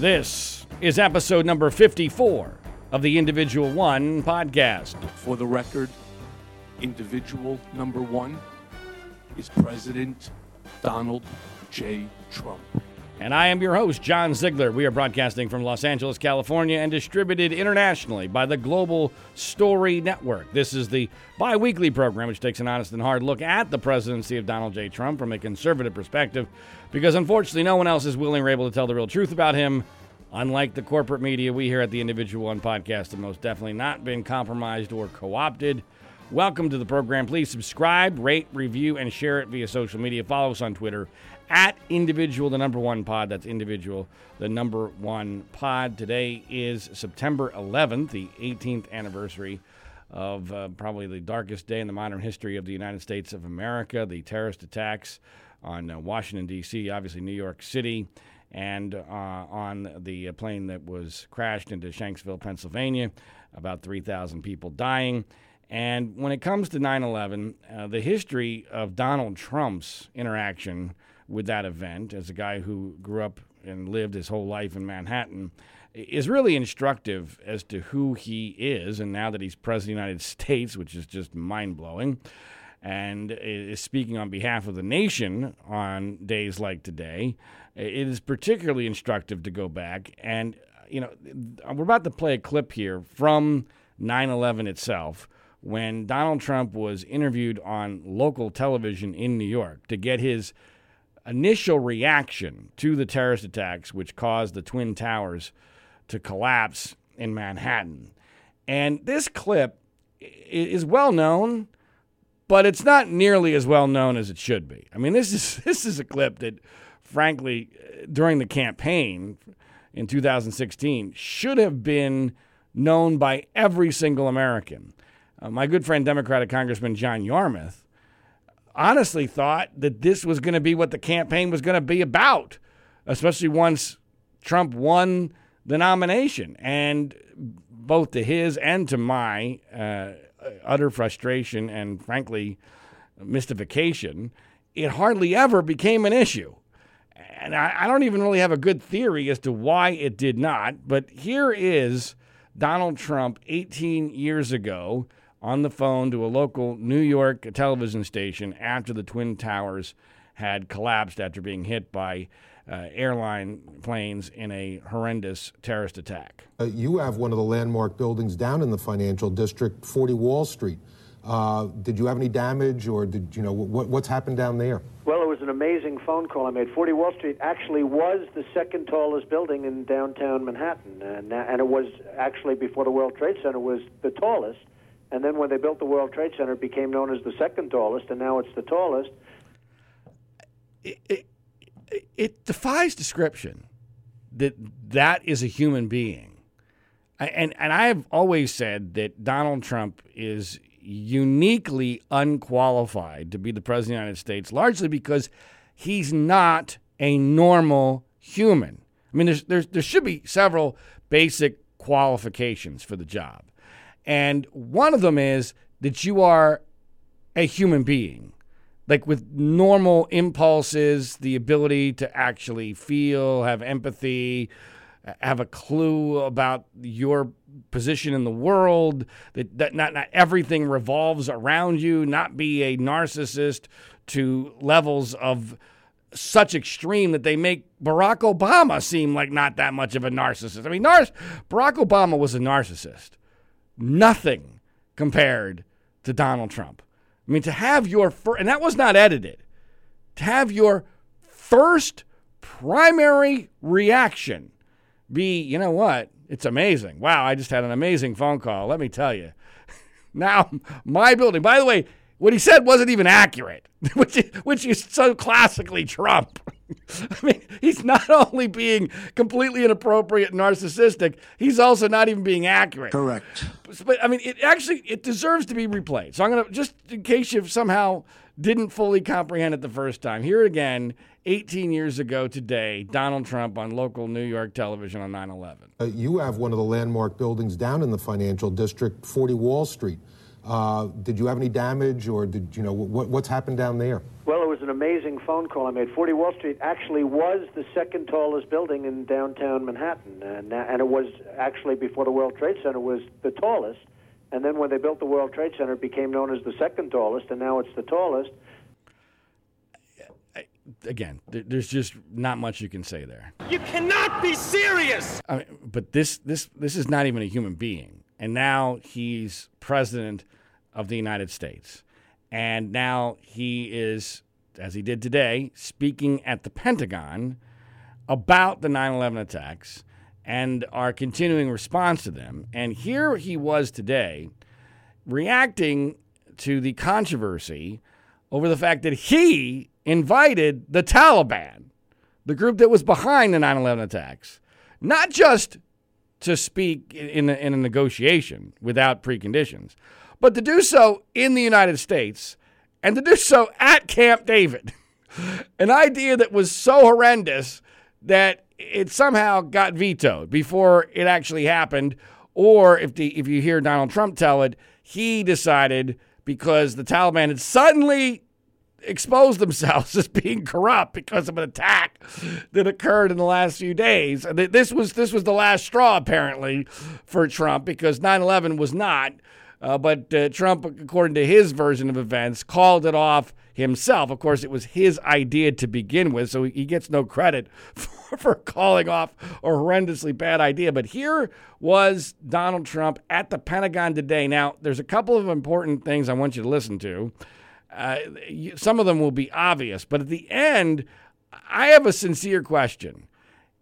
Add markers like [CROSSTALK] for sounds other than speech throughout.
This is episode number 54 of the Individual One podcast. For the record, individual number one is President Donald J. Trump. And I am your host, John Ziegler. We are broadcasting from Los Angeles, California, and distributed internationally by the Global Story Network. This is the bi weekly program which takes an honest and hard look at the presidency of Donald J. Trump from a conservative perspective, because unfortunately, no one else is willing or able to tell the real truth about him. Unlike the corporate media, we here at the Individual One podcast have most definitely not been compromised or co opted. Welcome to the program. Please subscribe, rate, review, and share it via social media. Follow us on Twitter at individual the number one pod. That's individual the number one pod. Today is september 11th the 18th anniversary of uh, probably the darkest day in the modern history of the united states of america the terrorist attacks on uh, washington d.c obviously new york city and uh, on the plane that was crashed into shanksville pennsylvania about 3000 people dying. And when it comes to 9-11 uh, the history of donald trump's interaction with that event as a guy who grew up and lived his whole life in Manhattan is really instructive as to who he is. And now that he's president of the United [LAUGHS] States, which is just mind blowing, and is speaking on behalf of the nation on days like today, it is particularly instructive to go back. And, you know, we're about to play a clip here from 9 11 itself when Donald Trump was interviewed on local television in New York to get his initial reaction to the terrorist attacks, which caused the Twin Towers to collapse in Manhattan. And this clip is well known, but it's not nearly as well known as it should be. I mean, this is [LAUGHS] this is a clip that, frankly, during the campaign in 2016, should have been known by every single American. Uh, my good friend, Democratic Congressman John Yarmuth, honestly thought that this was going to be what the campaign was going to be about, especially once Trump won the nomination. And both to his and to my uh, utter frustration and, frankly, mystification, it hardly ever became an issue. And I, I don't even really have a good theory as to why it did not. But here is Donald Trump 18 years ago on the phone to a local New York television station after the Twin Towers had collapsed after being hit by uh, airline planes in a horrendous terrorist attack. Uh, you have one of the landmark buildings down in the financial district, 40 Wall Street. Uh, did you have any damage, or did you know what, what's happened down there? Well, it was an amazing phone call I made. 40 Wall Street actually was the second tallest building in downtown Manhattan, and, and it was actually before the World Trade Center was the tallest. And then when they built the World Trade Center, it became known as the second tallest, and now it's the tallest. It, it, it defies description that that is a human being. And, and I've always said that Donald Trump is uniquely unqualified to be the president of the United States, largely because he's not a normal human. I mean, there's, there's, there should be several basic qualifications for the job. And one of them is that you are a human being, like with normal impulses, the ability to actually feel, have empathy, have a clue about your position in the world, that, that not, not everything revolves around you, not be a narcissist to levels of such extreme that they make Barack Obama seem like not that much of a narcissist. I mean, nar- Barack Obama was a narcissist nothing compared to Donald Trump. I mean, to have your first, and that was not edited, to have your first primary reaction be, you know what? It's amazing. Wow, I just had an amazing phone call. Let me tell you. [LAUGHS] Now, my building, by the way, what he said wasn't even accurate, [LAUGHS] which is, which is so classically Trump. [LAUGHS] I mean, he's not [LAUGHS] only being completely inappropriate and narcissistic, he's also not even being accurate. Correct. But I mean, it actually it deserves to be replayed. So I'm going to just in case you somehow didn't fully comprehend it the first time. Here again, 18 years ago today, Donald Trump on local New York television on 9/11. Uh, you have one of the landmark buildings down in the financial district, 40 Wall Street. Uh, did you have any damage, or did you know what, what's happened down there? Well, it was was an amazing phone call I made. 40 Wall Street actually was the second tallest building in downtown Manhattan, and, and it was actually before the World Trade Center was the tallest. And then when they built the World Trade Center, it became known as the second tallest, and now it's the tallest. Again, there's just not much you can say there. You cannot be serious. I mean, but this this this is not even a human being, and now he's president of the United States, and now he is, as he did today, speaking at the Pentagon about the 9/11 attacks and our continuing response to them. And here he was today reacting to the controversy over the fact that he invited the Taliban, the group that was behind the 9 11 attacks, not just to speak in a, in a negotiation without preconditions, but to do so in the United States and to do so at Camp David. [LAUGHS] An idea that was so horrendous that it somehow got vetoed before it actually happened. Or if the if you hear Donald Trump tell it, he decided because the Taliban had suddenly exposed themselves [LAUGHS] as being corrupt because of an attack that occurred in the last few days. This was this was the last straw apparently for Trump because 9/11 was not. Uh, but uh, Trump, according to his version of events, called it off himself. Of course, it was his idea to begin with, so he gets no credit [LAUGHS] for, for calling off a horrendously bad idea. But here was Donald Trump at the Pentagon today. Now, there's a couple of important things I want you to listen to. Uh, some of them will be obvious, but at the end, I have a sincere question.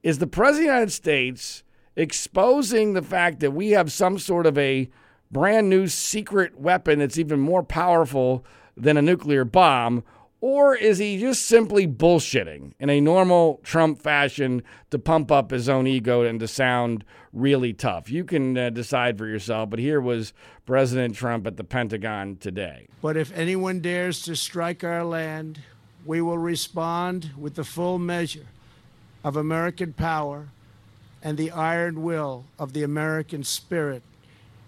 Is the President of the United States exposing the fact that we have some sort of a brand new secret weapon that's even more powerful than a nuclear bomb? Or is he just simply bullshitting in a normal Trump fashion to pump up his own ego and to sound really tough? You can uh, decide for yourself, but here was President Trump at the Pentagon today. But if anyone dares to strike our land, we will respond with the full measure of American power and the iron will of the American spirit.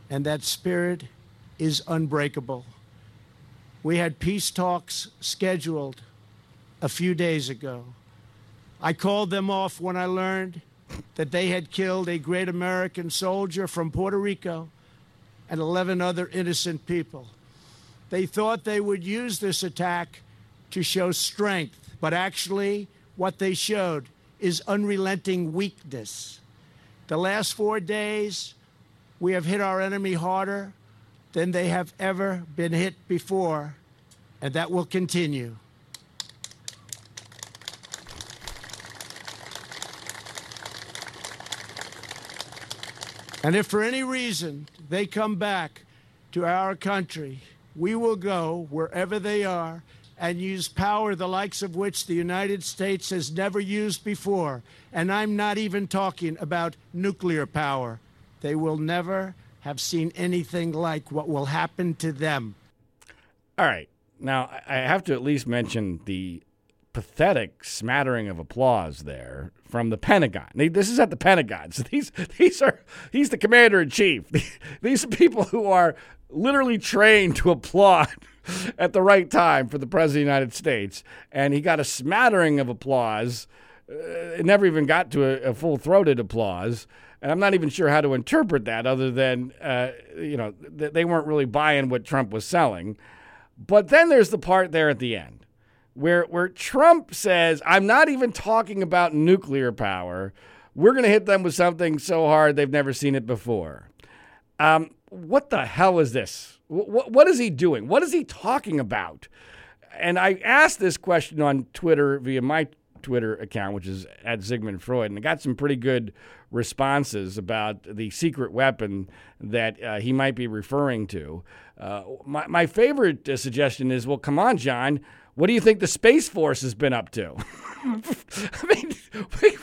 And that spirit is unbreakable. We had peace talks scheduled a few days ago. I called them off when I learned that they had killed a great American soldier from Puerto Rico and 11 other innocent people. They thought they would use this attack to show strength, but actually, what they showed is unrelenting weakness. The last four days, we have hit our enemy harder than they have ever been hit before, and that will continue. And if for any reason they come back to our country, we will go wherever they are and use power the likes of which the United States has never used before. And I'm not even talking about nuclear power. They will never have seen anything like what will happen to them. All right. Now, I have to at least mention the pathetic smattering of applause there from the Pentagon. This is at the Pentagon. So these [LAUGHS] these are he's the commander in chief. [LAUGHS] These are people who are literally trained to applaud [LAUGHS] at the right time for the president of the United States, and he got a smattering of applause. Uh, it never even got to a, a full throated applause. And I'm not even sure how to interpret that other than, uh, you know, th- they weren't really buying what Trump was selling. But then there's the part there at the end where, where Trump says, I'm not even talking about nuclear power. We're going to hit them with something so hard they've never seen it before. Um, what the hell is this? What, what is he doing? What is he talking about? And I asked this question on Twitter via my Twitter account, which is at ZigManFreud, and I got some pretty good responses about the secret weapon that uh, he might be referring to. Uh, my, my favorite uh, suggestion is well, come on, John. What do you think the Space Force has been up to? [LAUGHS] I mean,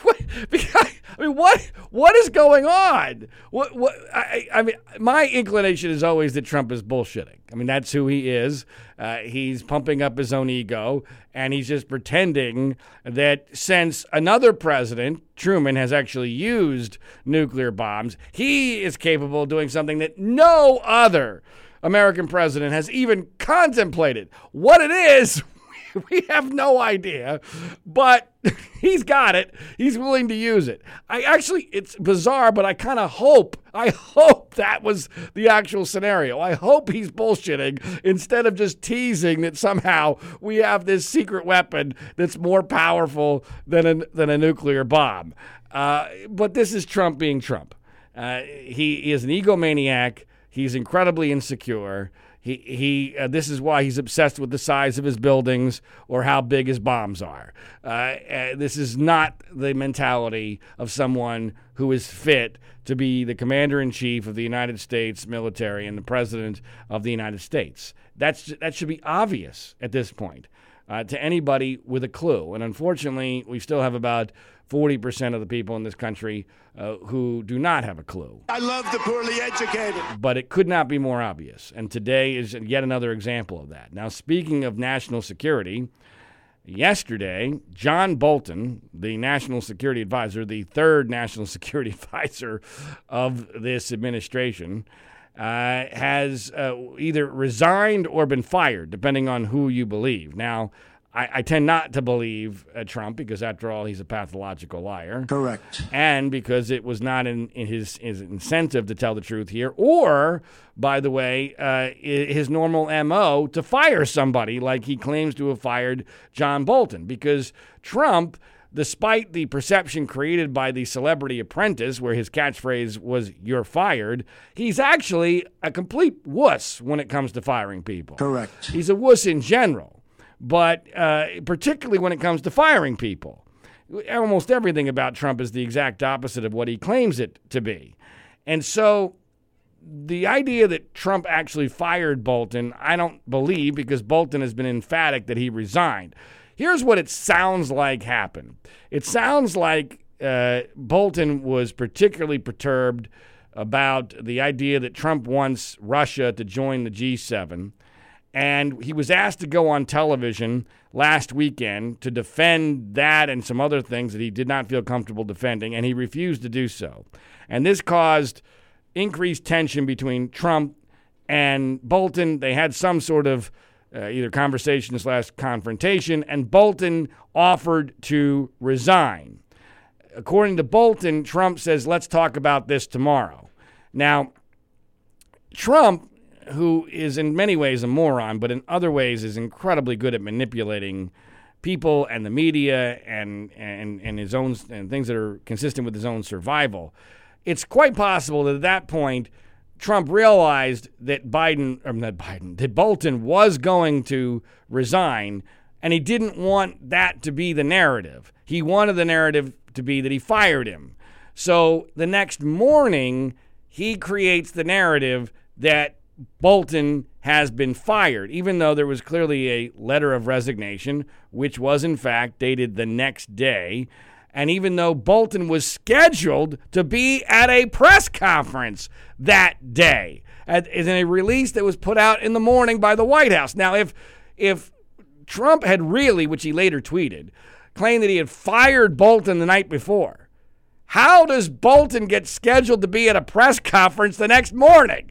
what, I mean, what what is going on? What what? I, I mean, my inclination is always that Trump is bullshitting. I mean, that's who he is. Uh, he's pumping up his own ego, and he's just pretending that since another president, Truman, has actually used nuclear bombs, he is capable of doing something that no other American president has even contemplated. What it is, [LAUGHS] we have no idea, but [LAUGHS] he's got it. He's willing to use it. I actually, it's bizarre, but I kind of hope, I hope that was the actual scenario. I hope he's bullshitting instead of just teasing that somehow we have this secret weapon that's more powerful than a, than a nuclear bomb. Uh, but this is Trump being Trump. Uh, he is an egomaniac. He's incredibly insecure. He, he uh, this is why he's obsessed with the size of his buildings or how big his bombs are. Uh, uh, this is not the mentality of someone who is fit to be the commander in chief of the United States military and the president of the United States. That's that should be obvious at this point uh, to anybody with a clue. And unfortunately, we still have about 40% of the people in this country uh, who do not have a clue. I love the poorly educated. But it could not be more obvious. And today is yet another example of that. Now, speaking of national security, yesterday, John Bolton, the national security advisor, the third national [LAUGHS] security advisor of this administration, uh, has uh, either resigned or been fired, depending on who you believe. Now, I, I tend not to believe uh, Trump because, after all, he's a pathological liar. Correct. And because it was not in, in his, his incentive to tell the truth here, or, by the way, uh, his normal MO to fire somebody like he claims to have fired John Bolton. Because Trump despite the perception created by the celebrity apprentice, where his catchphrase was, You're fired, he's actually a complete wuss when it comes to firing people. Correct. He's a wuss in general, but uh, particularly when it comes to firing people. Almost everything about Trump is the exact opposite of what he claims it to be. And so the idea that Trump actually fired Bolton, I don't believe because Bolton has been emphatic that he resigned. Here's what it sounds like happened. It sounds like uh, Bolton was particularly perturbed about the idea that Trump wants Russia to join the G7. And he was asked to go on television last weekend to defend that and some other things that he did not feel comfortable defending, and he refused to do so. And this caused increased tension between Trump and Bolton. They had some sort of uh, either conversation slash confrontation, and Bolton offered to resign. According to Bolton, Trump says, let's talk about this tomorrow. Now, Trump, who is in many ways a moron, but in other ways is incredibly good at manipulating people and the media and, and, and his own and things that are consistent with his own survival, it's quite possible that at that point, Trump realized that Biden, or not Biden, that Bolton was going to resign, and he didn't want that to be the narrative. He wanted the narrative to be that he fired him. So the next morning, he creates the narrative that Bolton has been fired, even though there was clearly a letter of resignation, which was in fact dated the next day. And even though Bolton was scheduled to be at a press conference that day, in a release that was put out in the morning by the White House. Now, if if Trump had really, which he later tweeted, claimed that he had fired Bolton the night before, how does Bolton get scheduled to be at a press conference the next morning?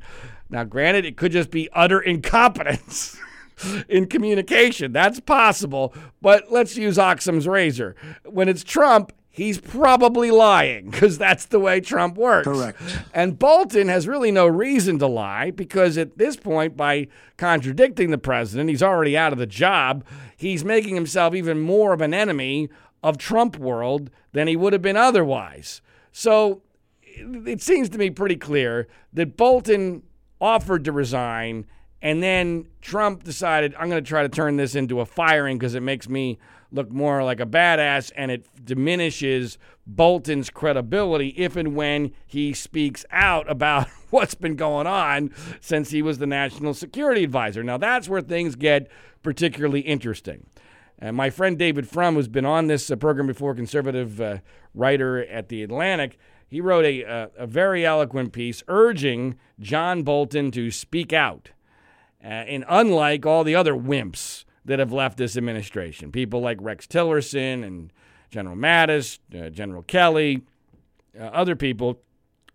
Now, granted, it could just be utter incompetence. [LAUGHS] [LAUGHS] in communication. That's possible, but let's use Occam's razor. When it's Trump, he's probably lying because that's the way Trump works. Correct. And Bolton has really no reason to lie because at this point, by contradicting the president, he's already out of the job. He's making himself even more of an enemy of Trump world than he would have been otherwise. So it seems to me pretty clear that Bolton offered to resign and then Trump decided, I'm going to try to turn this into a firing because it makes me look more like a badass and it diminishes Bolton's credibility if and when he speaks out about [LAUGHS] what's been going on since he was the national security advisor. Now, that's where things get particularly interesting. And my friend David Frum, who's been on this uh, program before, conservative uh, writer at The Atlantic, he wrote a, a, uh, a very eloquent piece urging John Bolton to speak out uh, and unlike all the other wimps that have left this administration, people like Rex Tillerson and General Mattis, uh, General Kelly, uh, other people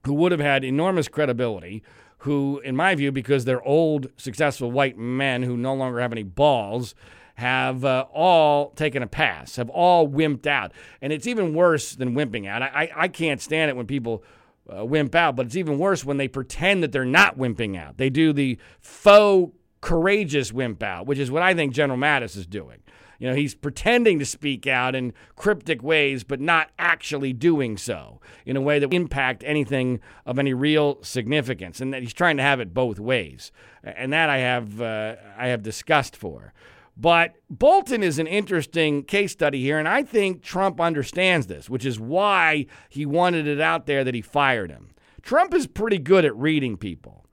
who would have had enormous credibility, who, in my view, because they're old, successful white men who no longer have any balls have uh, all taken a pass, have all wimped out. And it's even worse than wimping out. I, I, I can't stand it when people uh, wimp out, but it's even worse when they pretend that they're not wimping out. They do the faux courageous wimp out, which is what I think General Mattis is doing. You know, he's pretending to speak out in cryptic ways, but not actually doing so in a way that impact anything of any real significance, and that he's trying to have it both ways. And that I have uh, I have disgust for. But Bolton is an interesting case study here, and I think Trump understands this, which is why he wanted it out there that he fired him. Trump is pretty good at reading people.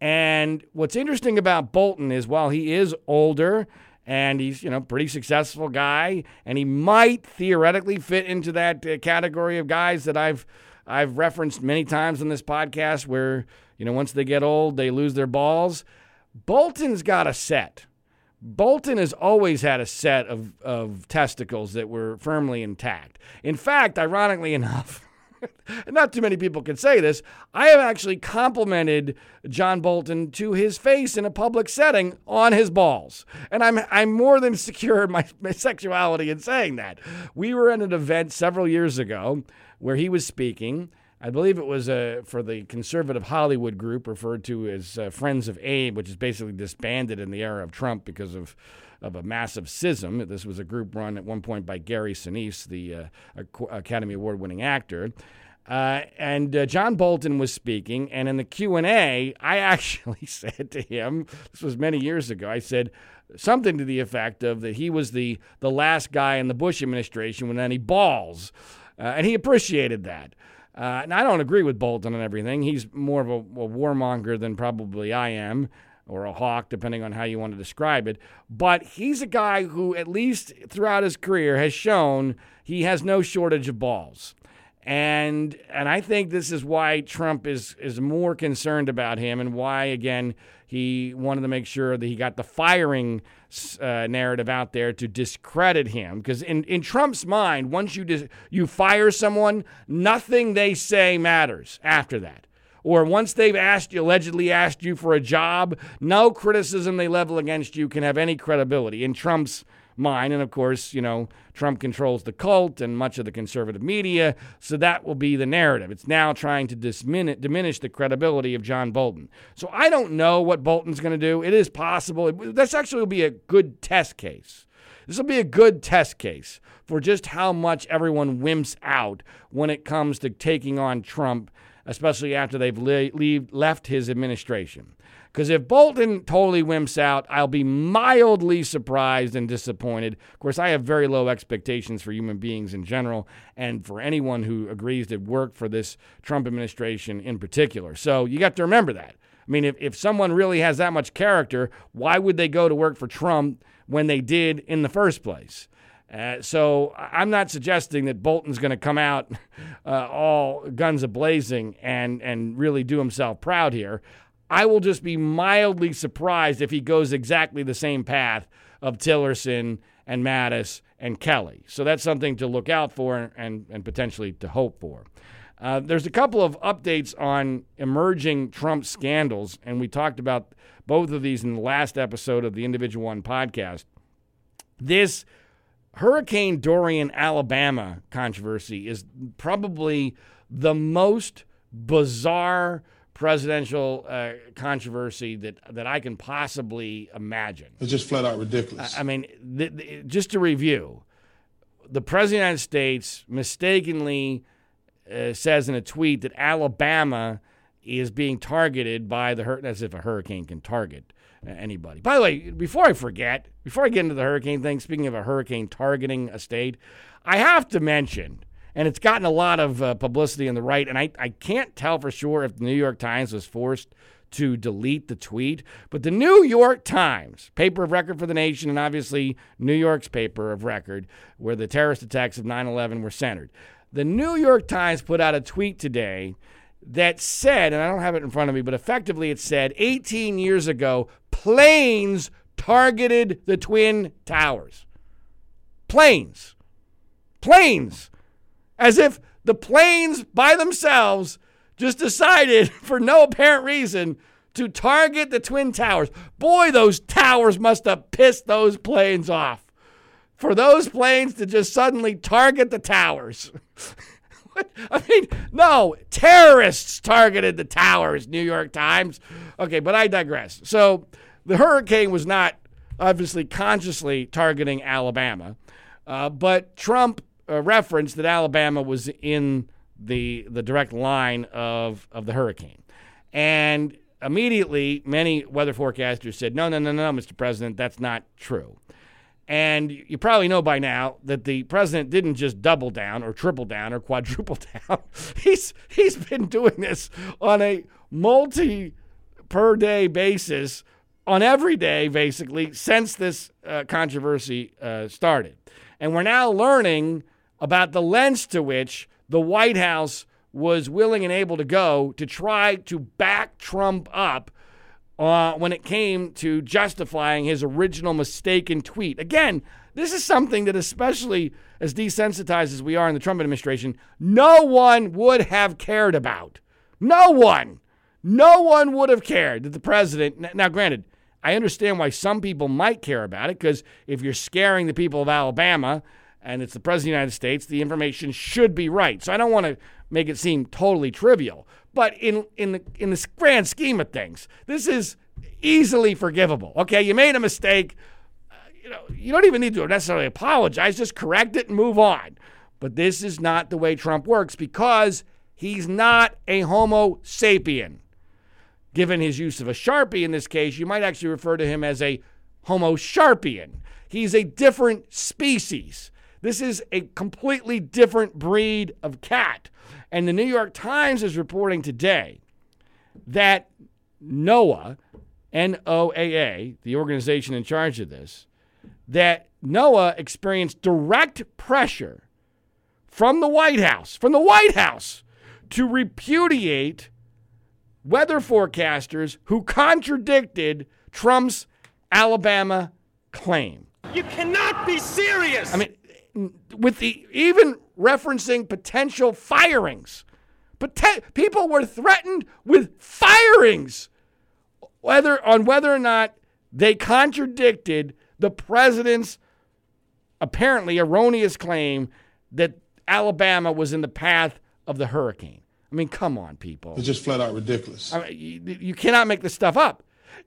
And what's interesting about Bolton is while he is older and he's you know pretty successful guy and he might theoretically fit into that uh, category of guys that I've I've referenced many times on this podcast where you know once they get old they lose their balls Bolton's got a set Bolton has always had a set of, of testicles that were firmly intact. In fact, ironically enough, [LAUGHS] not too many people can say this. I have actually complimented John Bolton to his face in a public setting on his balls. And I'm, I'm more than secure in my, [LAUGHS] my sexuality in saying that. We were at an event several years ago where he was speaking. I believe it was uh, for the conservative Hollywood group referred to as uh, Friends of Abe, which is basically disbanded in the era of Trump because of of a massive schism. This was a group run at one point by Gary Sinise, the uh, Academy Award winning actor. Uh, and uh, John Bolton was speaking, and in the Q and A, I [LAUGHS] actually said to him, "This was many years ago." I said something to the effect of that he was the the last guy in the Bush administration with any balls, uh, and he appreciated that. Uh, and I don't agree with Bolton on everything. He's more of a, a warmonger than probably I am or a hawk, depending on how you want to describe it. But he's a guy who, at least throughout his career, has shown he has no shortage of balls. And and I think this is why Trump is is more concerned about him, and why again he wanted to make sure that he got the firing uh, narrative out there to discredit him. Because in, in Trump's mind, once you dis- you fire someone, nothing they say matters after that or once they've asked you, allegedly asked you for a job, no criticism they level against you can have any credibility. In Trump's mind, and of course, you know, Trump controls the cult and much of the conservative media, so that will be the narrative. It's now trying to diminish the credibility of John Bolton. So I don't know what Bolton's going to do. It is possible. This actually will be a good test case. This will be a good test case for just how much everyone wimps out when it comes to taking on Trump especially after they've le- leave, left his administration. Because if Bolton totally wimps out, I'll be mildly surprised and disappointed. Of course, I have very low expectations for human beings in general and for anyone who agrees to work for this Trump administration in particular. So you got to remember that. I mean, if, if someone really has that much character, why would they go to work for Trump when they did in the first place? Uh, so I'm not suggesting that Bolton's going to come out [LAUGHS] uh, all guns a blazing and and really do himself proud here. I will just be mildly surprised if he goes exactly the same path of Tillerson and Mattis and Kelly. So that's something to look out for and, and potentially to hope for. Uh, there's a couple of updates on emerging Trump scandals, and we talked about both of these in the last episode of the Individual One podcast. This Hurricane Dorian, Alabama controversy is probably the most bizarre presidential uh, controversy that that I can possibly imagine. It's just flat out ridiculous. I, I mean, th- th- just to review, the president of the United States mistakenly uh, says in a tweet that Alabama is being targeted by the hur- as if a hurricane can target anybody. By the way, before I forget, before I get into the hurricane thing, speaking of a hurricane targeting a state, I have to mention, and it's gotten a lot of uh, publicity on the right, and I, I can't tell for sure if the New York Times was forced to delete the tweet, but the New York Times, paper of record for the nation, and obviously New York's paper of record, where the terrorist attacks of 9 11 were centered. The New York Times put out a tweet today that said, and I don't have it in front of me, but effectively it said 18 years ago, planes targeted the Twin Towers. Planes. Planes. As if the planes by themselves just decided, [LAUGHS] for no apparent reason, to target the Twin Towers. Boy, those towers must have pissed those planes off. For those planes to just suddenly target the towers. [LAUGHS] I mean, no, terrorists targeted the towers, New York Times. Okay, but I digress. So the hurricane was not obviously consciously targeting Alabama, uh, but Trump referenced that Alabama was in the the direct line of of the hurricane, and immediately many weather forecasters said, "No, no, no, no, Mr. President, that's not true." And you probably know by now that the president didn't just double down or triple down or quadruple [LAUGHS] down. he's he's been doing this on a multi per day basis on every day basically since this uh, controversy uh, started. And we're now learning about the lengths to which the White House was willing and able to go to try to back Trump up uh, when it came to justifying his original mistaken tweet. Again, this is something that, especially as desensitized as we are in the Trump administration, no one would have cared about. No one. No one would have cared that the president. Now, granted, I understand why some people might care about it because if you're scaring the people of Alabama and it's the President of the United States, the information should be right. So I don't want to make it seem totally trivial. But in in the in the grand scheme of things, this is easily forgivable. Okay, you made a mistake. Uh, you know, you don't even need to necessarily apologize. Just correct it and move on. But this is not the way Trump works because he's not a Homo sapien. Given his use of a sharpie in this case, you might actually refer to him as a Homo sharpian. He's a different species. This is a completely different breed of cat. And the New York Times is reporting today that NOAA, N O A A, the organization in charge of this, that NOAA experienced direct pressure from the White House, from the White House, to repudiate weather forecasters who contradicted Trump's Alabama claim. You cannot be serious. I mean, with the even referencing potential firings. Poten- people were threatened with firings whether on whether or not they contradicted the president's apparently erroneous claim that Alabama was in the path of the hurricane. I mean, come on, people. It's just flat out ridiculous. I mean, you, you cannot make this stuff up.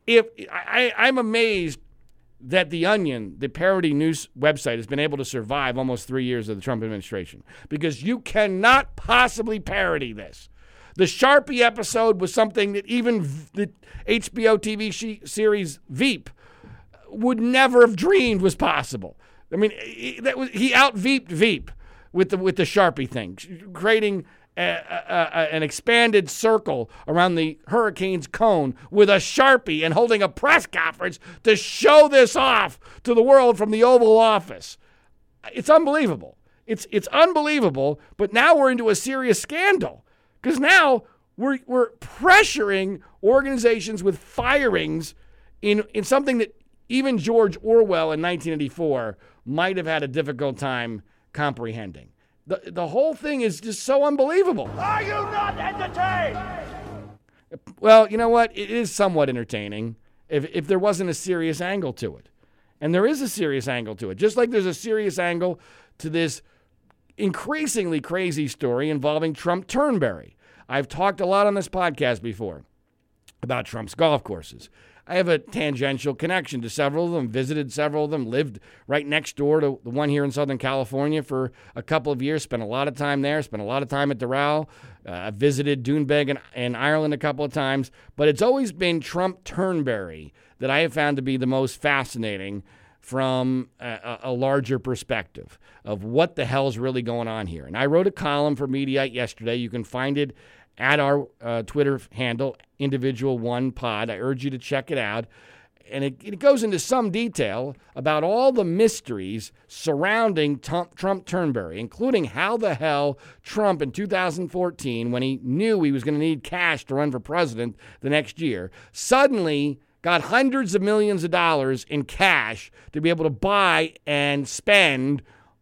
If I, I'm amazed that The Onion, the parody news website, has been able to survive almost three years of the Trump administration because you cannot possibly parody this. The Sharpie episode was something that even the HBO TV series Veep uh, would never have dreamed was possible. I mean, that was he out Veeped Veep with the with the Sharpie thing, creating a, a, a, an expanded circle around the hurricane's cone with a Sharpie and holding a press conference to show this off to the world from the Oval Office. It's unbelievable. It's it's unbelievable, but now we're into a serious scandal because now we're, we're pressuring organizations with firings in, in something that even George Orwell in 1984 might have had a difficult time comprehending. The, the whole thing is just so unbelievable. Are you not entertained? Well, you know what? It is somewhat entertaining if, if there wasn't a serious angle to it. And there is a serious angle to it. Just like there's a serious angle to this increasingly crazy story involving Trump Turnberry. I've talked a lot on this podcast before about Trump's golf courses. I have a tangential connection to several of them, visited several of them, lived right next door to the one here in Southern California for a couple of years, spent a lot of time there, spent a lot of time at Doral. Uh, I visited Doonbeg in, in Ireland a couple of times, but it's always been Trump Turnberry that I have found to be the most fascinating from a, a, larger perspective of what the hell's really going on here. And I wrote a column for Mediaite yesterday. You can find it at our uh, Twitter handle, Individual One Pod. I urge you to check it out. And it, it goes into some detail about all the mysteries surrounding Trump, Trump Turnberry, including how the hell Trump in 2014, when he knew he was going to need cash to run for president the next year, suddenly got hundreds of millions of dollars in cash to be able to buy and spend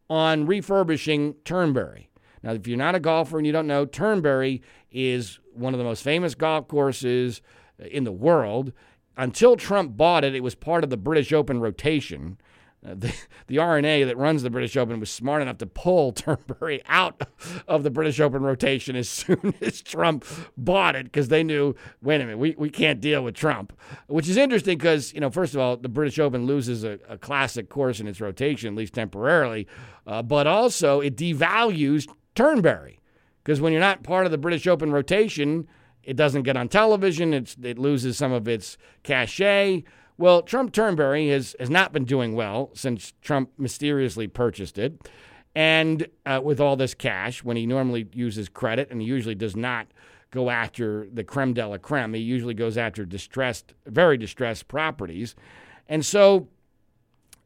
on refurbishing Turnberry. Now, if you're not a golfer and you don't know, Turnberry is one of the most famous golf courses in the world. Until Trump bought it, it was part of the British Open rotation. Uh, the, [LAUGHS] the R&A that runs the British Open was smart enough to pull [LAUGHS] Turnberry out of the British Open rotation as [LAUGHS] soon as Trump bought it because they knew, wait a minute, we, we can't deal with Trump. Which is interesting because, you know, first of all, the British Open loses a, a classic course in its rotation, at least temporarily, uh, but also it devalues Turnberry because when you're not part of the British Open rotation, it doesn't get on television, it's, it loses some of its cachet. Well, Trump Turnberry has, has not been doing well since Trump mysteriously purchased it. And uh, with all this cash, when he normally uses credit, and he usually does not go after the creme de la creme, he usually goes after distressed, very distressed properties. And so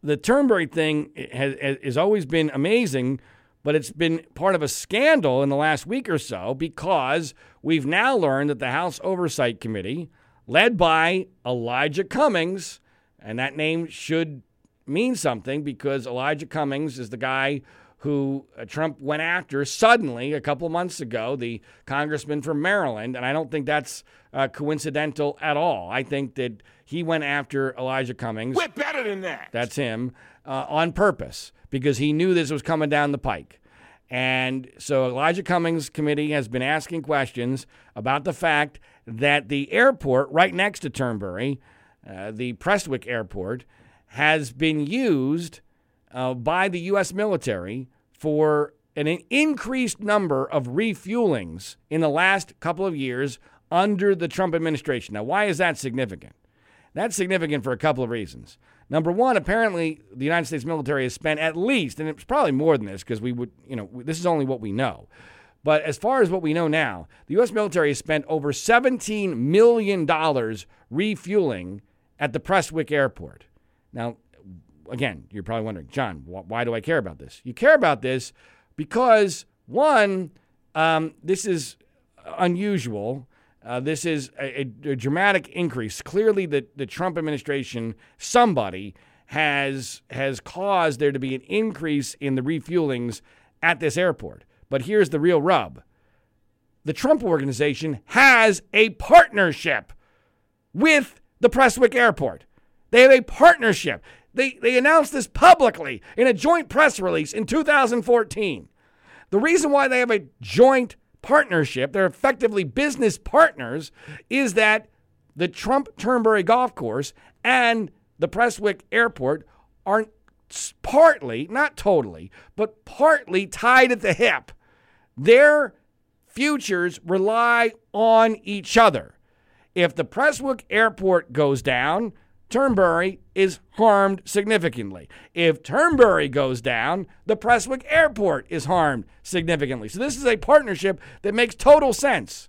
the Turnberry thing has, has always been amazing, but it's been part of a scandal in the last week or so because we've now learned that the House Oversight Committee led by Elijah Cummings, and that name should mean something because Elijah Cummings is the guy who uh, Trump went after suddenly a couple months ago, the congressman from Maryland. And I don't think that's uh, coincidental at all. I think that he went after Elijah Cummings. We're better than that. That's him uh, on purpose because he knew this was coming down the pike. And so Elijah Cummings committee has been asking questions about the fact that the airport right next to Turnberry, uh, the Prestwick Airport, has been used uh, by the U.S. military for an increased number of refuelings in the last couple of years under the Trump administration. Now, why is that significant? That's significant for a couple of reasons. Number one, apparently the United States military has spent at least, and it's probably more than this because we would, you know, this is only what we know. But as far as what we know now, the U.S. military has spent over $17 million refueling at the Prestwick Airport. Now, again, you're probably wondering, John, wh- why do I care about this? You care about this because, one, um, this is unusual. Uh, this is a, a, a, dramatic increase. Clearly, the, the Trump administration, somebody has has caused there to be an increase in the refuelings at this airport. But here's the real rub the Trump organization has a partnership with the Prestwick Airport. They have a partnership. They, they announced this publicly in a joint press release in 2014. The reason why they have a joint partnership, they're effectively business partners, is that the Trump Turnberry Golf Course and the Prestwick Airport are partly, not totally, but partly tied at the hip. Their futures rely on each other. If the Prestwick Airport goes down, Turnberry is harmed significantly. If Turnberry goes down, the Prestwick Airport is harmed significantly. So this is a partnership that makes total sense.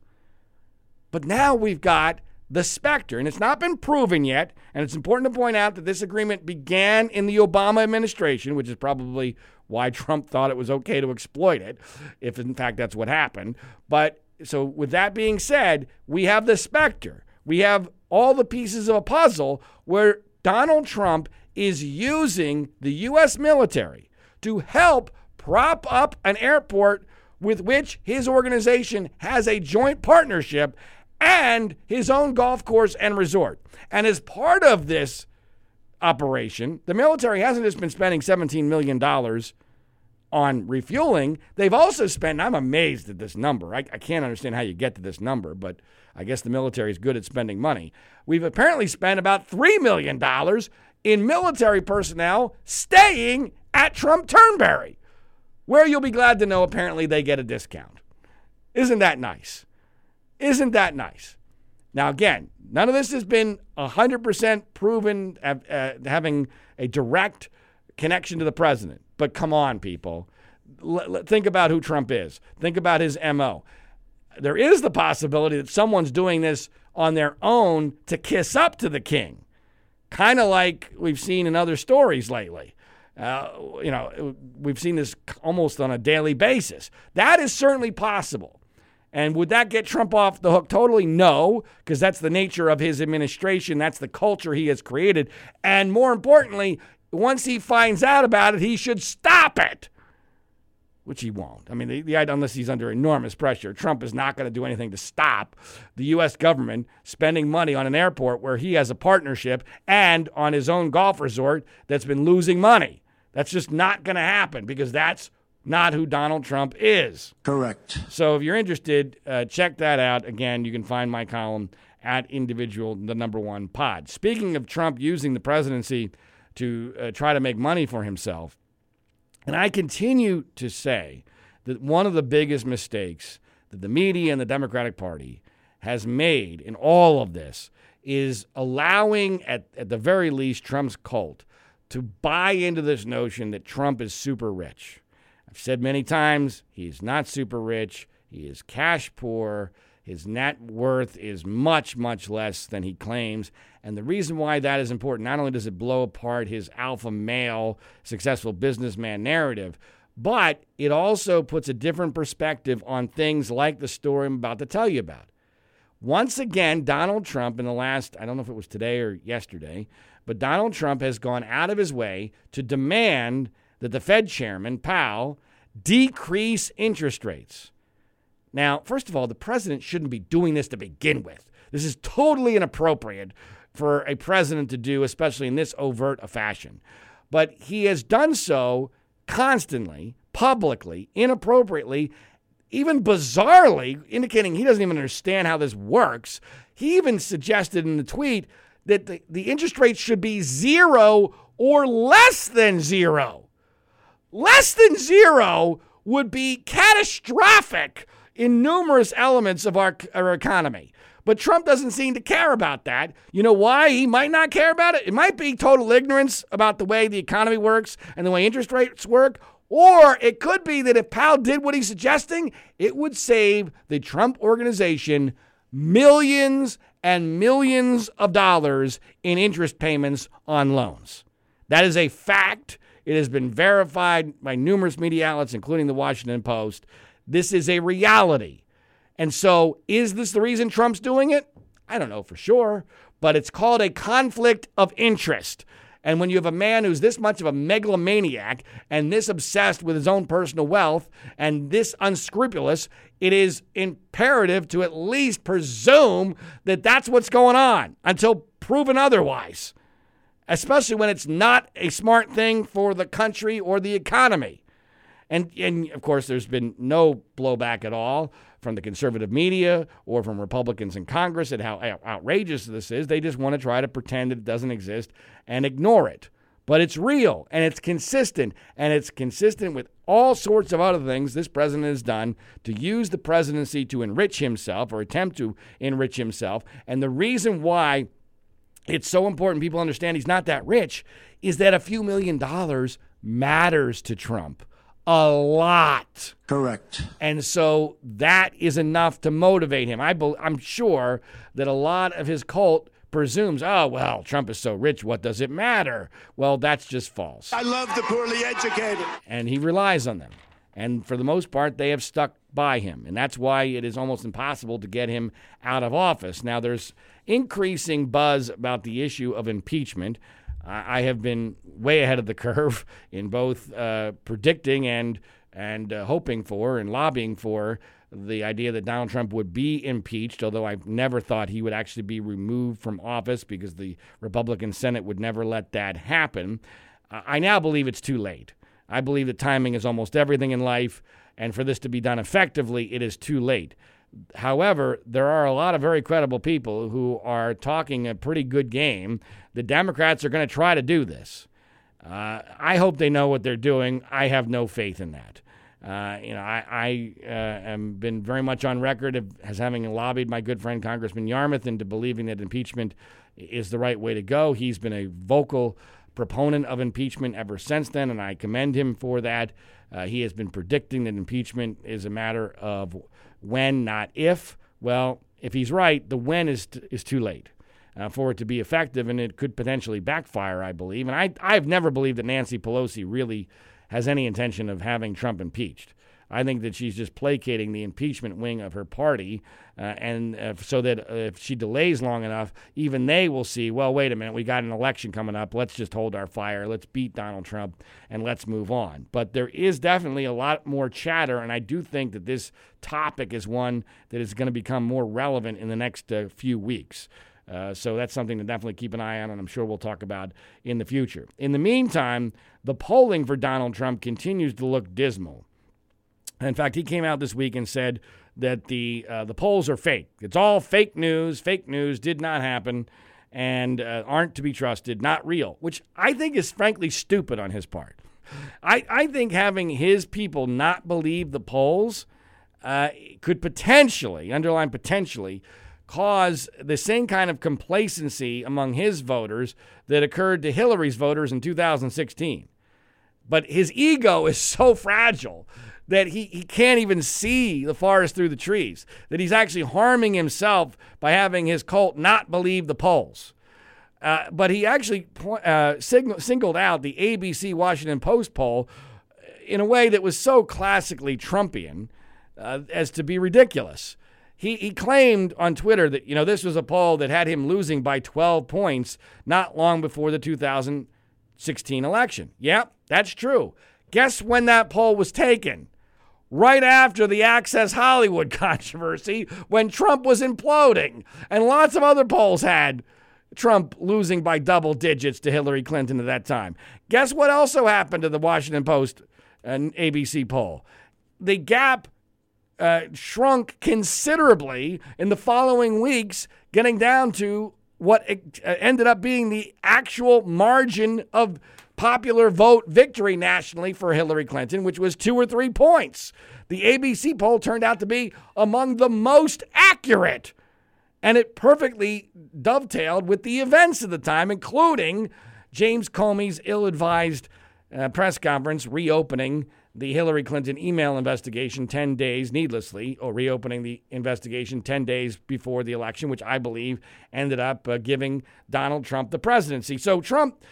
But now we've got the specter, and it's not been proven yet. And it's important to point out that this agreement began in the Obama administration, which is probably why Trump thought it was okay to exploit it, if in fact that's what happened. But so, with that being said, we have the specter. We have all the pieces of a puzzle where Donald Trump is using the U.S. military to help prop up an airport with which his organization has a joint partnership and his own golf course and resort. And as part of this operation, the military hasn't just been spending $17 million on refueling. They've also spent, I'm amazed at this number. I, I, can't understand how you get to this number, but I guess the military is good at spending money. We've apparently spent about $3 million in military personnel staying at Trump Turnberry, where you'll be glad to know apparently they get a discount. Isn't that nice? Isn't that nice? Now, again, none of this has been 100% proven uh, having a direct connection to the president. But come on, people. L- think about who Trump is. Think about his MO. There is the possibility that someone's doing this on their own to kiss up to the king, kind of like we've seen in other stories lately. Uh, you know, we've seen this almost on a daily basis. That is certainly possible. And would that get Trump off the hook totally? No, because that's the nature of his administration. That's the culture he has created. And more importantly, once he finds out about it, he should stop it. Which he won't. I mean, the, the, unless he's under enormous pressure, Trump is not going to do anything to stop the U.S. government spending money on an airport where he has a partnership and on his own golf resort that's been losing money. That's just not going to happen because that's not who Donald Trump is. Correct. So if you're interested, uh, check that out. Again, you can find my column at individual, the number one pod. Speaking of Trump using the presidency to uh, try to make money for himself, and I continue to say that one of the biggest mistakes that the media and the Democratic Party has made in all of this is allowing, at, at the very least, Trump's cult to buy into this notion that Trump is super rich. I've said many times he's not super rich, he is cash poor. His net worth is much, much less than he claims. And the reason why that is important, not only does it blow apart his alpha male, successful businessman narrative, but it also puts a different perspective on things like the story I'm about to tell you about. Once again, Donald Trump, in the last, I don't know if it was today or yesterday, but Donald Trump has gone out of his way to demand that the Fed chairman, Powell, decrease interest rates. Now, first of all, the president shouldn't be doing this to begin with. This is totally inappropriate for a president to do, especially in this overt a fashion. But he has done so constantly, publicly, inappropriately, even bizarrely, indicating he doesn't even understand how this works. He even suggested in the tweet that the, the interest rate should be zero or less than zero. Less than zero would be catastrophic in numerous elements of our, our economy. But Trump doesn't seem to care about that. You know why he might not care about it? It might be total ignorance about the way the economy works and the way interest rates work. Or it could be that if Powell did what he's suggesting, it would save the Trump organization millions and millions of dollars in interest payments on loans. That is a fact. It has been verified by numerous media outlets, including the Washington Post. This is a reality. And so, is this the reason Trump's doing it? I don't know for sure, but it's called a conflict of interest. And when you have a man who's this much of a megalomaniac and this obsessed with his own personal wealth and this unscrupulous, it is imperative to at least presume that that's what's going on until proven otherwise, especially when it's not a smart thing for the country or the economy. And, and of course, there's been no blowback at all from the conservative media or from Republicans in Congress at how outrageous this is. They just want to try to pretend it doesn't exist and ignore it. But it's real and it's consistent, and it's consistent with all sorts of other things this president has done to use the presidency to enrich himself or attempt to enrich himself. And the reason why it's so important people understand he's not that rich is that a few million dollars matters to Trump a lot. Correct. And so that is enough to motivate him. I be, I'm sure that a lot of his cult presumes, oh, well, Trump is so rich, what does it matter? Well, that's just false. I love the poorly educated. And he relies on them. And for the most part, they have stuck by him. And that's why it is almost impossible to get him out of office. Now, there's increasing buzz about the issue of impeachment. I have been way ahead of the [LAUGHS] curve in both uh, predicting and and uh, hoping for and lobbying for the idea that Donald Trump would be impeached, although I've never thought he would actually be removed from office because the Republican Senate would never let that happen. I now believe it's too late. I believe that timing is almost everything in life, and for this to be done effectively, it is too late. However, there are a lot of very credible people who are talking a pretty good game. The Democrats are going to try to do this. Uh, I hope they know what they're doing. I have no faith in that. Uh, you know, I, I uh, am been very much on record of, as having lobbied my good friend Congressman Yarmuth into believing that impeachment is the right way to go. He's been a vocal proponent of impeachment ever since then, and I commend him for that. Uh, he has been predicting that impeachment is a matter of when, not if. Well, if he's right, the when is t- is too late uh, for it to be effective, and it could potentially backfire. I believe, and I I've never believed that Nancy Pelosi really has any intention of having Trump impeached. I think that she's just placating the impeachment wing of her party, uh, and uh, so that uh, if she delays long enough, even they will see. Well, wait a minute, we got an election coming up. Let's just hold our fire. Let's beat Donald Trump, and let's move on. But there is definitely a lot more chatter, and I do think that this topic is one that is going to become more relevant in the next uh, few weeks. Uh, so that's something to definitely keep an eye on, and I'm sure we'll talk about in the future. In the meantime, the polling for Donald Trump continues to look dismal. In fact, he came out this week and said that the uh, the polls are fake. It's all fake news. Fake news did not happen, and uh, aren't to be trusted. Not real. Which I think is frankly stupid on his part. I I think having his people not believe the polls uh, could potentially, underline potentially, cause the same kind of complacency among his voters that occurred to Hillary's voters in 2016. But his ego is so fragile that he, he can't even see the forest through the trees, that he's actually harming himself by having his cult not believe the polls. Uh, but he actually uh, signal, singled out the ABC Washington Post poll in a way that was so classically Trumpian uh, as to be ridiculous. He, he claimed on Twitter that you know this was a poll that had him losing by 12 points not long before the 2016 election. Yep, that's true. Guess when that poll was taken? right after the Access Hollywood [LAUGHS] controversy when Trump was imploding. And lots of other polls had Trump losing by double digits to Hillary Clinton at that time. Guess what also happened to the Washington Post and ABC poll? The gap uh, shrunk considerably in the following weeks, getting down to what uh, ended up being the actual margin of popular vote victory nationally for Hillary Clinton, which was two or three points. The ABC poll turned out to be among the most accurate. And it perfectly dovetailed with the events of the time, including James Comey's ill advised uh, press conference reopening the Hillary Clinton email investigation 10 days needlessly, or reopening the investigation 10 days before the election, which I believe ended up uh, giving Donald Trump the presidency. So Trump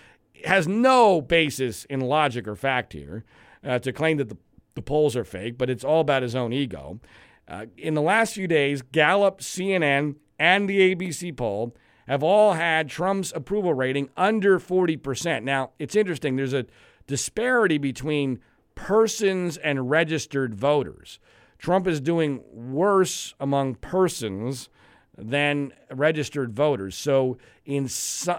has no basis in logic or fact here uh, to claim that the, the polls are fake, but it's all about his own ego. Uh, in the last few days, Gallup, CNN, and the ABC poll have all had Trump's approval rating under 40%. Now, it's interesting, there's a disparity between persons and registered voters. Trump is doing worse among persons than registered voters. So, in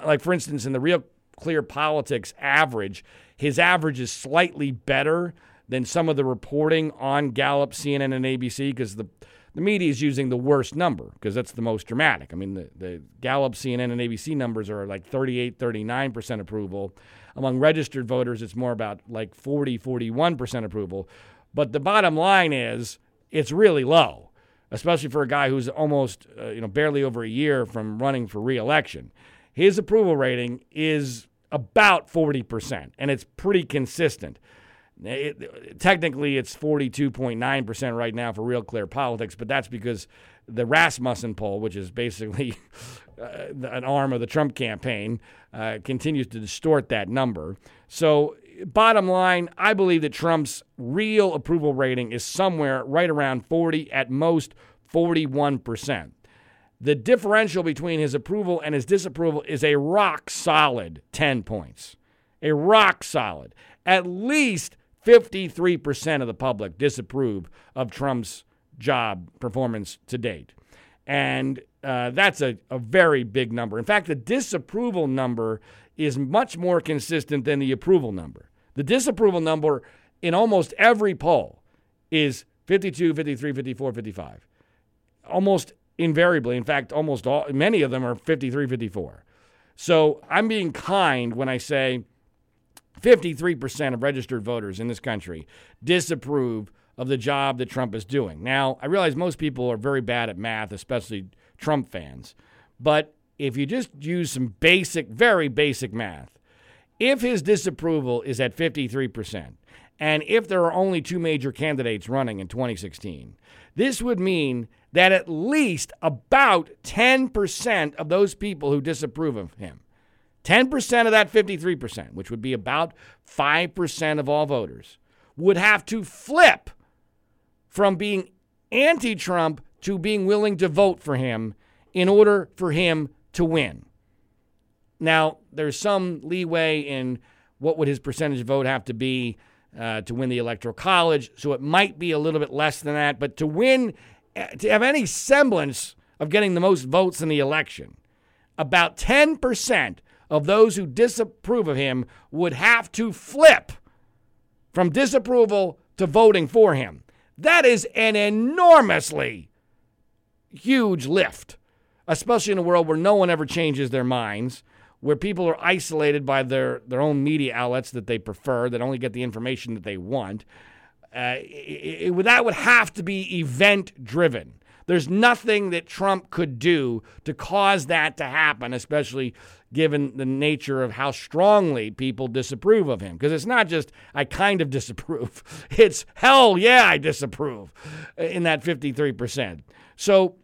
like for instance, in the real Clear Politics average, his average is slightly better than some of the reporting on Gallup, CNN, and ABC because the the media is using the worst number because that's the most dramatic. I mean, the, the Gallup, CNN, and ABC numbers are like 38, 39% approval. Among registered voters, it's more about like 40, 41% approval. But the bottom line is it's really low, especially for a guy who's almost, uh, you know, barely over a year from running for reelection his approval rating is about 40%, and it's pretty consistent. It, technically, it's 42.9% right now for Real Clear Politics, but that's because the Rasmussen poll, which is basically [LAUGHS] uh, an arm of the Trump campaign, uh, continues to distort that number. So, bottom line, I believe that Trump's real approval rating is somewhere right around 40, at most 41%. The differential between his approval and his disapproval is a rock solid 10 points. A rock solid. At least 53% of the public disapprove of Trump's job performance to date. And uh, that's a, a very big number. In fact, the disapproval number is much more consistent than the approval number. The disapproval number in almost every poll is 52, 53, 54, 55. Almost invariably. In fact, almost all, many of them are 53 54. So I'm being kind when I say 53% of registered voters in this country disapprove of the job that Trump is doing. Now, I realize most people are very bad at math, especially Trump fans. But if you just use some basic, very basic math, if his disapproval is at 53%, and if there are only two major candidates running in 2016, this would mean that at least about 10% of those people who disapprove of him, 10% of that 53%, which would be about 5% of all voters, would have to flip from being anti Trump to being willing to vote for him in order for him to win. Now, there's some leeway in what would his percentage vote have to be uh, to win the electoral college, so it might be a little bit less than that. But to win, uh, to have any semblance of getting the most votes in the election, about 10% of those who disapprove of him would have to flip from disapproval to voting for him. That is an enormously huge lift, especially in a world where no one ever changes their minds, where people are isolated by their, their own media outlets that they prefer, that only get the information that they want. Uh, it, it, that would have to be event driven. There's nothing that Trump could do to cause that to happen, especially given the nature of how strongly people disapprove of him. Because it's not just, I kind of disapprove, [LAUGHS] it's hell yeah, I disapprove uh, in that 53%. So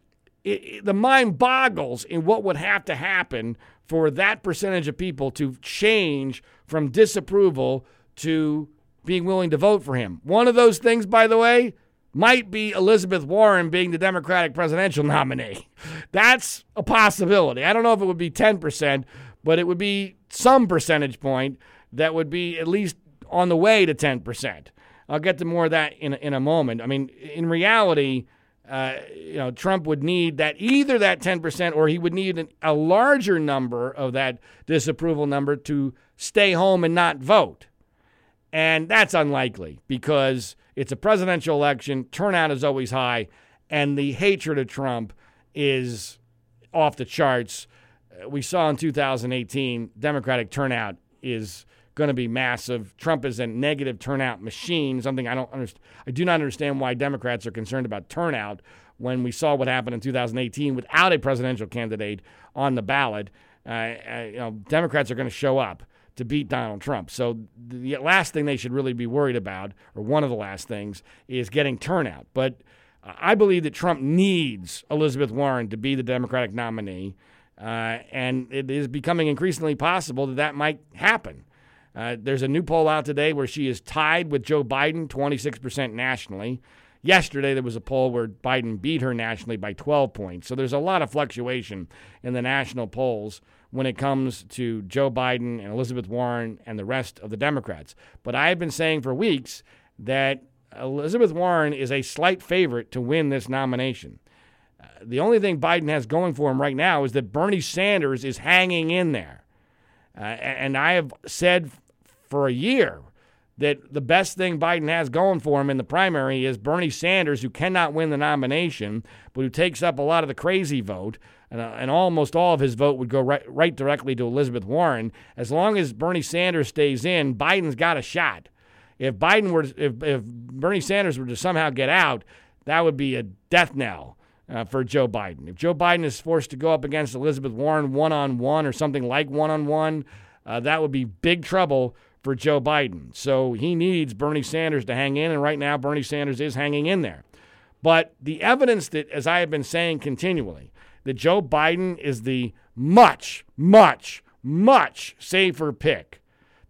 it, it, the mind boggles in what would have to happen for that percentage of people to change from disapproval to being willing to vote for him. One of those things, by the way, might be Elizabeth Warren being the Democratic presidential nominee. That's a possibility. I don't know if it would be 10%, but it would be some percentage point that would be at least on the way to 10%. I'll get to more of that in, in a moment. I mean, in reality, uh, you know, Trump would need that either that 10% or he would need an, a larger number of that disapproval number to stay home and not vote. And that's unlikely because it's a presidential election, turnout is always high, and the hatred of Trump is off the charts. We saw in 2018, Democratic turnout is going to be massive. Trump is a negative turnout machine, something I don't understand. I do not understand why Democrats are concerned about turnout when we saw what happened in 2018 without a presidential candidate on the ballot. Uh, uh, you know, Democrats are going to show up to beat Donald Trump. So the last thing they should really be worried about, or one of the last things, is getting turnout. But I believe that Trump needs Elizabeth Warren to be the Democratic nominee, uh, and it is becoming increasingly possible that that might happen. Uh, there's a new poll out today where she is tied with Joe Biden, 26% nationally. Yesterday, there was a poll where Biden beat her nationally by 12 points. So there's a lot of fluctuation in the national polls when it comes to Joe Biden and Elizabeth Warren and the rest of the Democrats. But I've been saying for weeks that Elizabeth Warren is a slight favorite to win this nomination. Uh, the only thing Biden has going for him right now is that Bernie Sanders is hanging in there. Uh, and I have said for a year that the best thing Biden has going for him in the primary is Bernie Sanders, who cannot win the nomination, but who takes up a lot of the crazy vote. And, uh, and almost all of his vote would go right, right directly to Elizabeth Warren. As long as Bernie Sanders stays in, Biden's got a shot. If Biden were, if, if Bernie Sanders were to somehow get out, that would be a death knell uh, for Joe Biden. If Joe Biden is forced to go up against Elizabeth Warren one on one or something like one on one, that would be big trouble for Joe Biden. So he needs Bernie Sanders to hang in, and right now Bernie Sanders is hanging in there. But the evidence that, as I have been saying continually, that Joe Biden is the much, much, much safer pick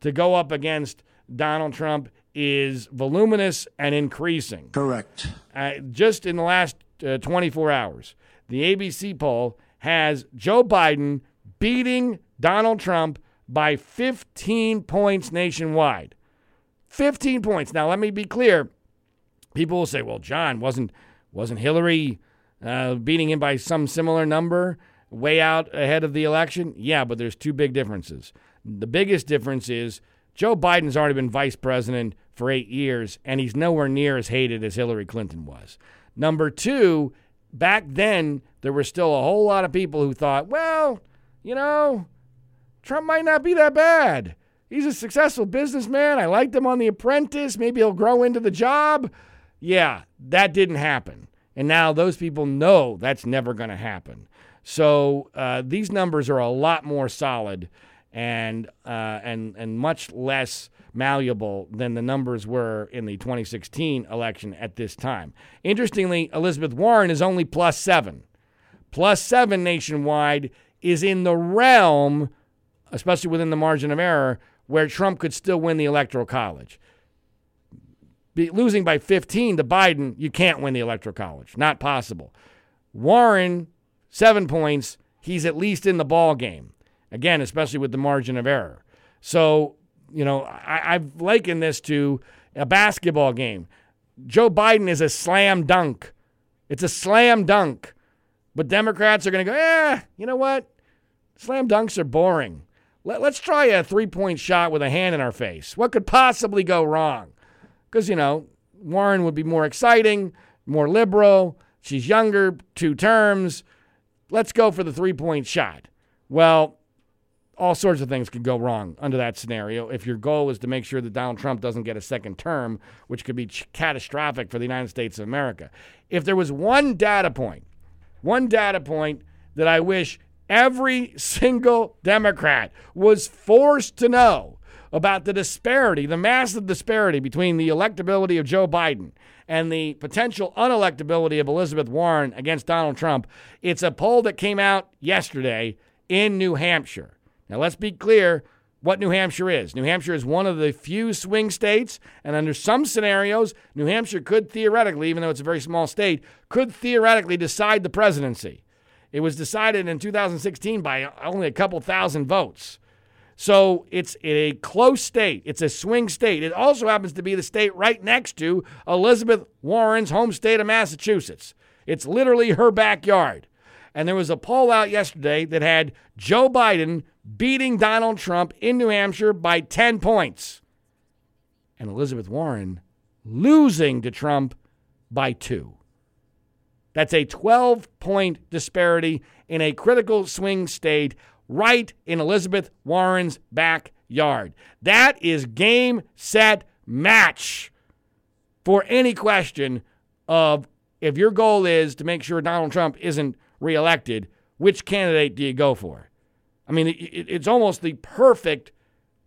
to go up against Donald Trump is voluminous and increasing. Correct. Uh, just in the last uh, 24 hours, the ABC poll has Joe Biden beating Donald Trump by 15 points nationwide. 15 points. Now, let me be clear. People will say, "Well, John wasn't wasn't Hillary uh, beating him by some similar number way out ahead of the election?" Yeah, but there's two big differences. The biggest difference is Joe Biden's already been vice president for eight years, and he's nowhere near as hated as Hillary Clinton was. Number two, back then there were still a whole lot of people who thought, well, you know, Trump might not be that bad. He's a successful businessman. I liked him on The Apprentice. Maybe he'll grow into the job. Yeah, that didn't happen. And now those people know that's never going to happen. So uh, these numbers are a lot more solid and uh, and and much less malleable than the numbers were in the 2016 election at this time. Interestingly, Elizabeth Warren is only plus seven. Plus seven nationwide is in the realm especially within the margin of error, where Trump could still win the Electoral College. Be, losing by 15 to Biden, you can't win the Electoral College. Not possible. Warren, seven points. He's at least in the ball game. Again, especially with the margin of error. So, you know, I, I've likened this to a basketball game. Joe Biden is a slam dunk. It's a slam dunk. But Democrats are going to go, eh, you know what? Slam dunks are boring. Let, us try a three point shot with a hand in our face. What could possibly go wrong? Because, you know, Warren would be more exciting, more liberal. She's younger, two terms. Let's go for the three point shot. Well, all sorts of things could go wrong under that scenario if your goal is to make sure that Donald Trump doesn't get a second term, which could be ch- catastrophic for the United States of America. If there was one data point, one data point that I wish every single Democrat was forced to know about the disparity, the massive disparity between the electability of Joe Biden and the potential unelectability of Elizabeth Warren against Donald Trump. It's a poll that came out yesterday in New Hampshire. Now, let's be clear what New Hampshire is. New Hampshire is one of the few swing states, and under some scenarios, New Hampshire could theoretically, even though it's a very small state, could theoretically decide the presidency. It was decided in 2016 by only a couple thousand votes. So it's a close state. It's a swing state. It also happens to be the state right next to Elizabeth Warren's home state of Massachusetts. It's literally her backyard. And there was a poll out yesterday that had Joe Biden beating Donald Trump in New Hampshire by 10 points, and Elizabeth Warren losing to Trump by two. That's a 12 point disparity in a critical swing state right in Elizabeth Warren's backyard. That is game, set, match for any question of if your goal is to make sure Donald Trump isn't reelected, which candidate do you go for? I mean, it, it's almost the perfect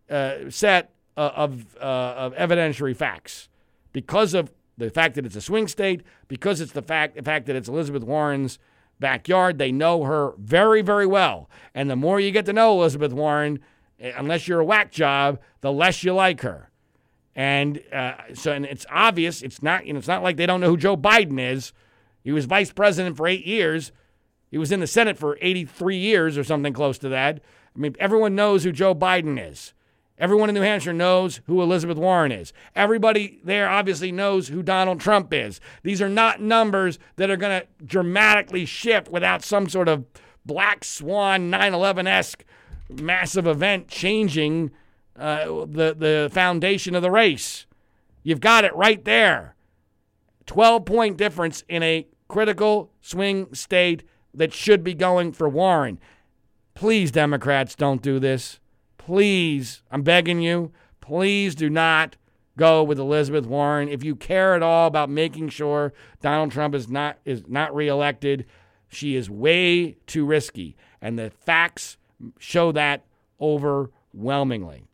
uh, set of, uh, of evidentiary facts because of the fact that it's a swing state, because it's the fact, the fact that it's Elizabeth Warren's backyard. They know her very, very well. And the more you get to know Elizabeth Warren, eh, unless you're a whack job, the less you like her. And uh, so, and it's obvious. It's not, you know, it's not like they don't know who Joe Biden is. He was vice president for eight years. He was in the Senate for 83 years or something close to that. I mean, everyone knows who Joe Biden is. Everyone in New Hampshire knows who Elizabeth Warren is. Everybody there obviously knows who Donald Trump is. These are not numbers that are going to dramatically shift without some sort of black swan 9 11 esque massive event changing uh, the, the foundation of the race. You've got it right there. 12 point difference in a critical swing state that should be going for Warren. Please, Democrats, don't do this. Please, I'm begging you, please do not go with Elizabeth Warren. If you care at all about making sure Donald Trump is not is not reelected, she is way too risky. And the facts show that overwhelmingly.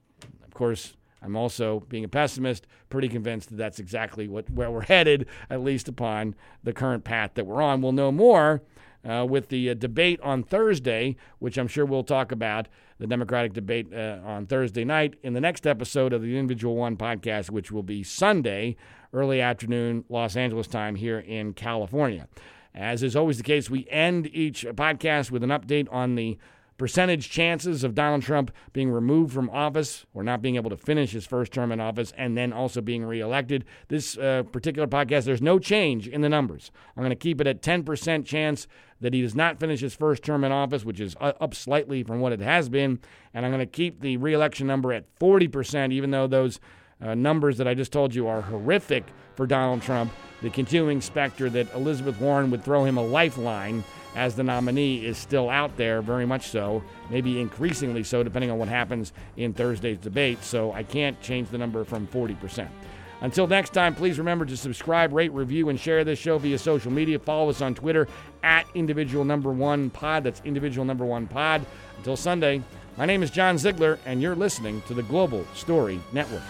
Of course, I'm also being a pessimist, pretty convinced that that's exactly what where we're headed, at least upon the current path that we're on. We'll know more uh, with the uh, debate on Thursday, which I'm sure we'll talk about the Democratic debate uh, on Thursday night in the next episode of the Individual One podcast, which will be Sunday, early afternoon, Los Angeles time here in California. As is always the case, we end each podcast with an update on the percentage chances of Donald Trump being removed from office or not being able to finish his first term in office and then also being reelected. This uh, particular podcast, there's no change in the numbers. I'm going to keep it at 10% chance that he does not finish his first term in office, which is uh, up slightly from what it has been. And I'm going to keep the reelection number at 40%, even though those uh, numbers that I just told you are horrific for Donald Trump. The continuing specter that Elizabeth Warren would throw him a lifeline as the nominee is still out there, very much so, maybe increasingly so, depending on what happens in Thursday's debate. So I can't change the number from 40%. Until next time, please remember to subscribe, rate, review, and share this show via social media. Follow us on Twitter at individual number one pod. That's individual number one pod. Until Sunday, my name is John Ziegler, and you're listening to the Global Story Network.